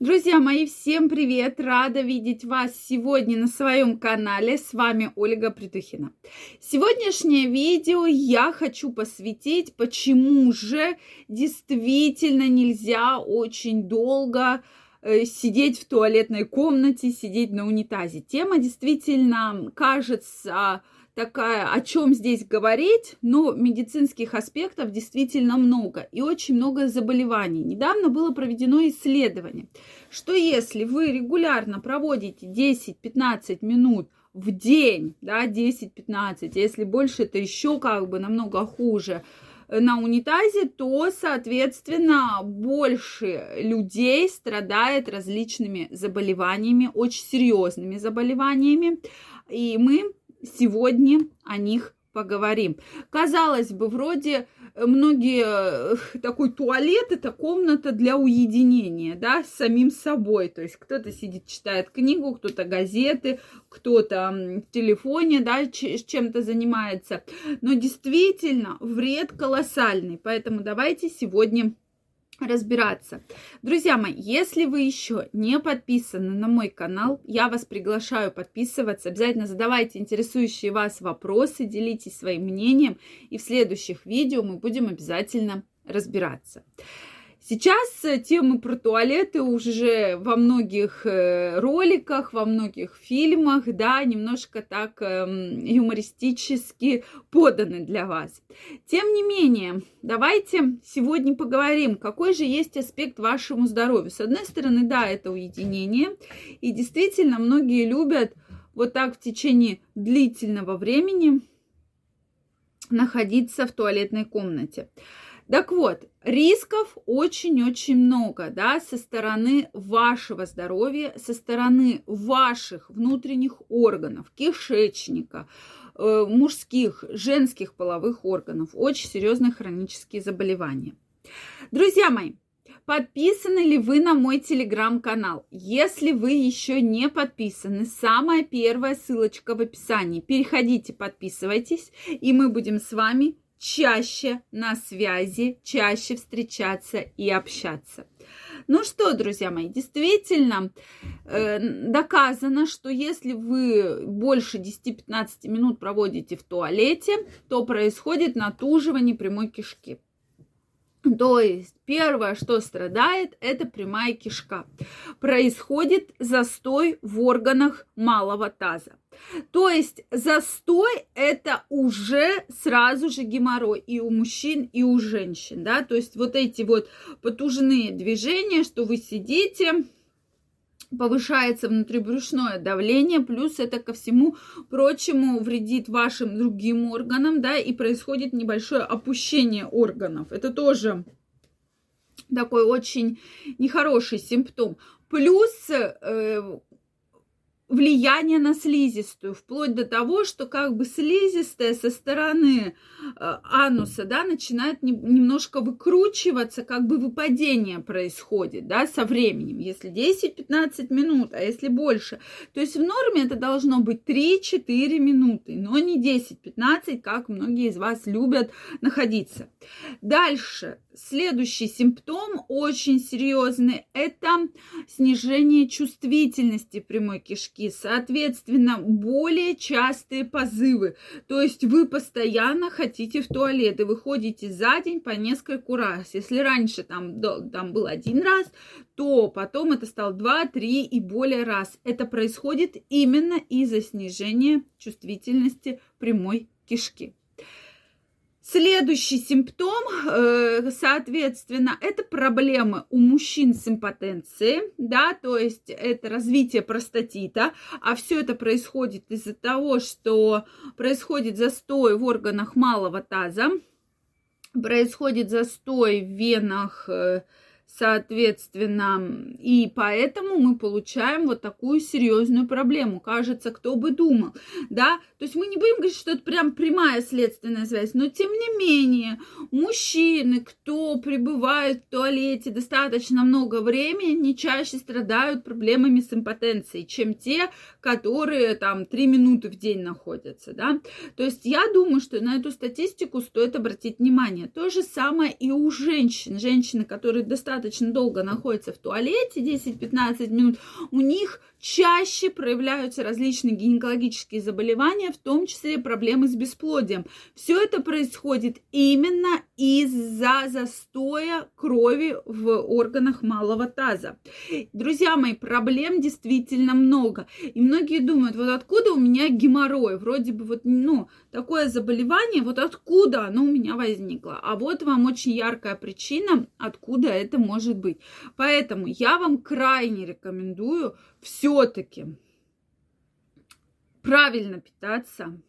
Друзья мои, всем привет! Рада видеть вас сегодня на своем канале. С вами Ольга Притухина. Сегодняшнее видео я хочу посвятить, почему же действительно нельзя очень долго э, сидеть в туалетной комнате, сидеть на унитазе. Тема действительно кажется такая, о чем здесь говорить, но медицинских аспектов действительно много и очень много заболеваний. Недавно было проведено исследование, что если вы регулярно проводите 10-15 минут в день, да, 10-15, если больше, это еще как бы намного хуже, на унитазе, то, соответственно, больше людей страдает различными заболеваниями, очень серьезными заболеваниями. И мы сегодня о них поговорим. Казалось бы, вроде э, многие такой туалет это комната для уединения, да, с самим собой. То есть кто-то сидит, читает книгу, кто-то газеты, кто-то в телефоне, да, чем-то занимается. Но действительно вред колоссальный. Поэтому давайте сегодня разбираться. Друзья мои, если вы еще не подписаны на мой канал, я вас приглашаю подписываться. Обязательно задавайте интересующие вас вопросы, делитесь своим мнением, и в следующих видео мы будем обязательно разбираться. Сейчас э, темы про туалеты уже во многих э, роликах, во многих фильмах, да, немножко так эм, юмористически поданы для вас. Тем не менее, давайте сегодня поговорим, какой же есть аспект вашему здоровью. С одной стороны, да, это уединение, и действительно многие любят вот так в течение длительного времени находиться в туалетной комнате. Так вот, рисков очень-очень много, да, со стороны вашего здоровья, со стороны ваших внутренних органов, кишечника, э, мужских, женских половых органов, очень серьезные хронические заболевания. Друзья мои, Подписаны ли вы на мой телеграм-канал? Если вы еще не подписаны, самая первая ссылочка в описании. Переходите, подписывайтесь, и мы будем с вами чаще на связи, чаще встречаться и общаться. Ну что, друзья мои, действительно э, доказано, что если вы больше 10-15 минут проводите в туалете, то происходит натуживание прямой кишки. То есть первое, что страдает, это прямая кишка. Происходит застой в органах малого таза. То есть застой это уже сразу же геморрой и у мужчин, и у женщин, да, то есть вот эти вот потужные движения, что вы сидите, повышается внутрибрюшное давление, плюс это ко всему прочему вредит вашим другим органам, да, и происходит небольшое опущение органов. Это тоже такой очень нехороший симптом. Плюс э, влияние на слизистую, вплоть до того, что как бы слизистая со стороны э, ануса, да, начинает не, немножко выкручиваться, как бы выпадение происходит, да, со временем, если 10-15 минут, а если больше. То есть в норме это должно быть 3-4 минуты, но не 10-15, как многие из вас любят находиться. Дальше, Следующий симптом очень серьезный – это снижение чувствительности прямой кишки, соответственно, более частые позывы. То есть вы постоянно хотите в туалет и выходите за день по нескольку раз. Если раньше там, там был один раз, то потом это стало два, три и более раз. Это происходит именно из-за снижения чувствительности прямой кишки. Следующий симптом, э, соответственно, это проблемы у мужчин с импотенцией, да, то есть это развитие простатита, а все это происходит из-за того, что происходит застой в органах малого таза, происходит застой в венах, э, Соответственно, и поэтому мы получаем вот такую серьезную проблему. Кажется, кто бы думал, да? То есть мы не будем говорить, что это прям прямая следственная связь, но тем не менее, мужчины, кто пребывает в туалете достаточно много времени, чаще страдают проблемами с импотенцией, чем те, которые там три минуты в день находятся, да? То есть я думаю, что на эту статистику стоит обратить внимание. То же самое и у женщин. Женщины, которые достаточно достаточно долго находятся в туалете, 10-15 минут, у них чаще проявляются различные гинекологические заболевания, в том числе проблемы с бесплодием. Все это происходит именно из-за застоя крови в органах малого таза. Друзья мои, проблем действительно много. И многие думают, вот откуда у меня геморрой? Вроде бы вот, ну, такое заболевание, вот откуда оно у меня возникло? А вот вам очень яркая причина, откуда это может быть. Поэтому я вам крайне рекомендую все-таки правильно питаться,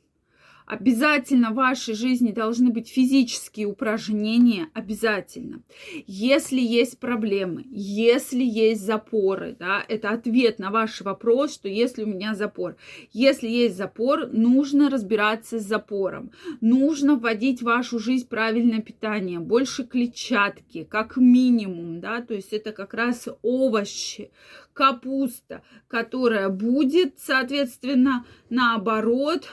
Обязательно в вашей жизни должны быть физические упражнения, обязательно. Если есть проблемы, если есть запоры, да, это ответ на ваш вопрос, что если у меня запор. Если есть запор, нужно разбираться с запором. Нужно вводить в вашу жизнь правильное питание, больше клетчатки, как минимум, да, то есть это как раз овощи, капуста, которая будет, соответственно, наоборот,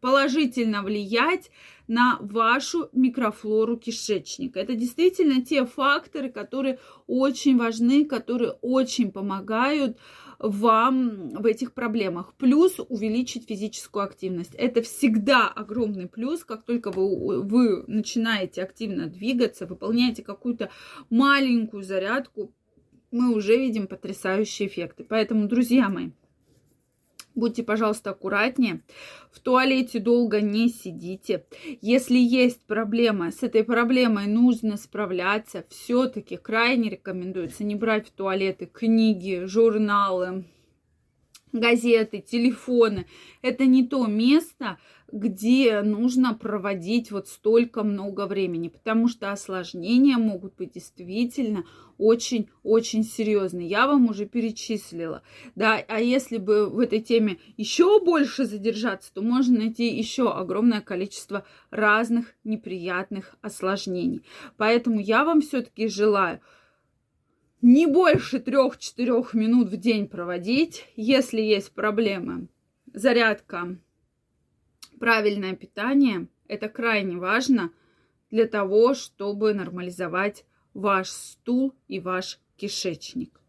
положительно влиять на вашу микрофлору кишечника. Это действительно те факторы, которые очень важны, которые очень помогают вам в этих проблемах. Плюс увеличить физическую активность. Это всегда огромный плюс, как только вы, вы начинаете активно двигаться, выполняете какую-то маленькую зарядку, мы уже видим потрясающие эффекты. Поэтому, друзья мои, Будьте, пожалуйста, аккуратнее. В туалете долго не сидите. Если есть проблема, с этой проблемой нужно справляться. Все-таки крайне рекомендуется не брать в туалеты книги, журналы, газеты, телефоны. Это не то место, где нужно проводить вот столько много времени, потому что осложнения могут быть действительно очень-очень серьезные. Я вам уже перечислила. Да, а если бы в этой теме еще больше задержаться, то можно найти еще огромное количество разных неприятных осложнений. Поэтому я вам все-таки желаю не больше трех-четырех минут в день проводить, если есть проблемы. Зарядка, правильное питание – это крайне важно для того, чтобы нормализовать ваш стул и ваш кишечник.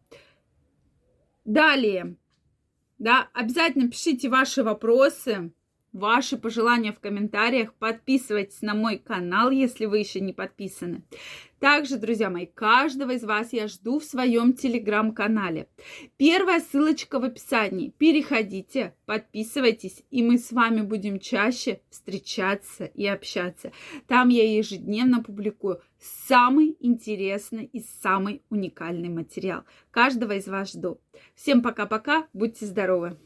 Далее, да, обязательно пишите ваши вопросы, ваши пожелания в комментариях. Подписывайтесь на мой канал, если вы еще не подписаны. Также, друзья мои, каждого из вас я жду в своем телеграм-канале. Первая ссылочка в описании. Переходите, подписывайтесь, и мы с вами будем чаще встречаться и общаться. Там я ежедневно публикую самый интересный и самый уникальный материал. Каждого из вас жду. Всем пока-пока, будьте здоровы!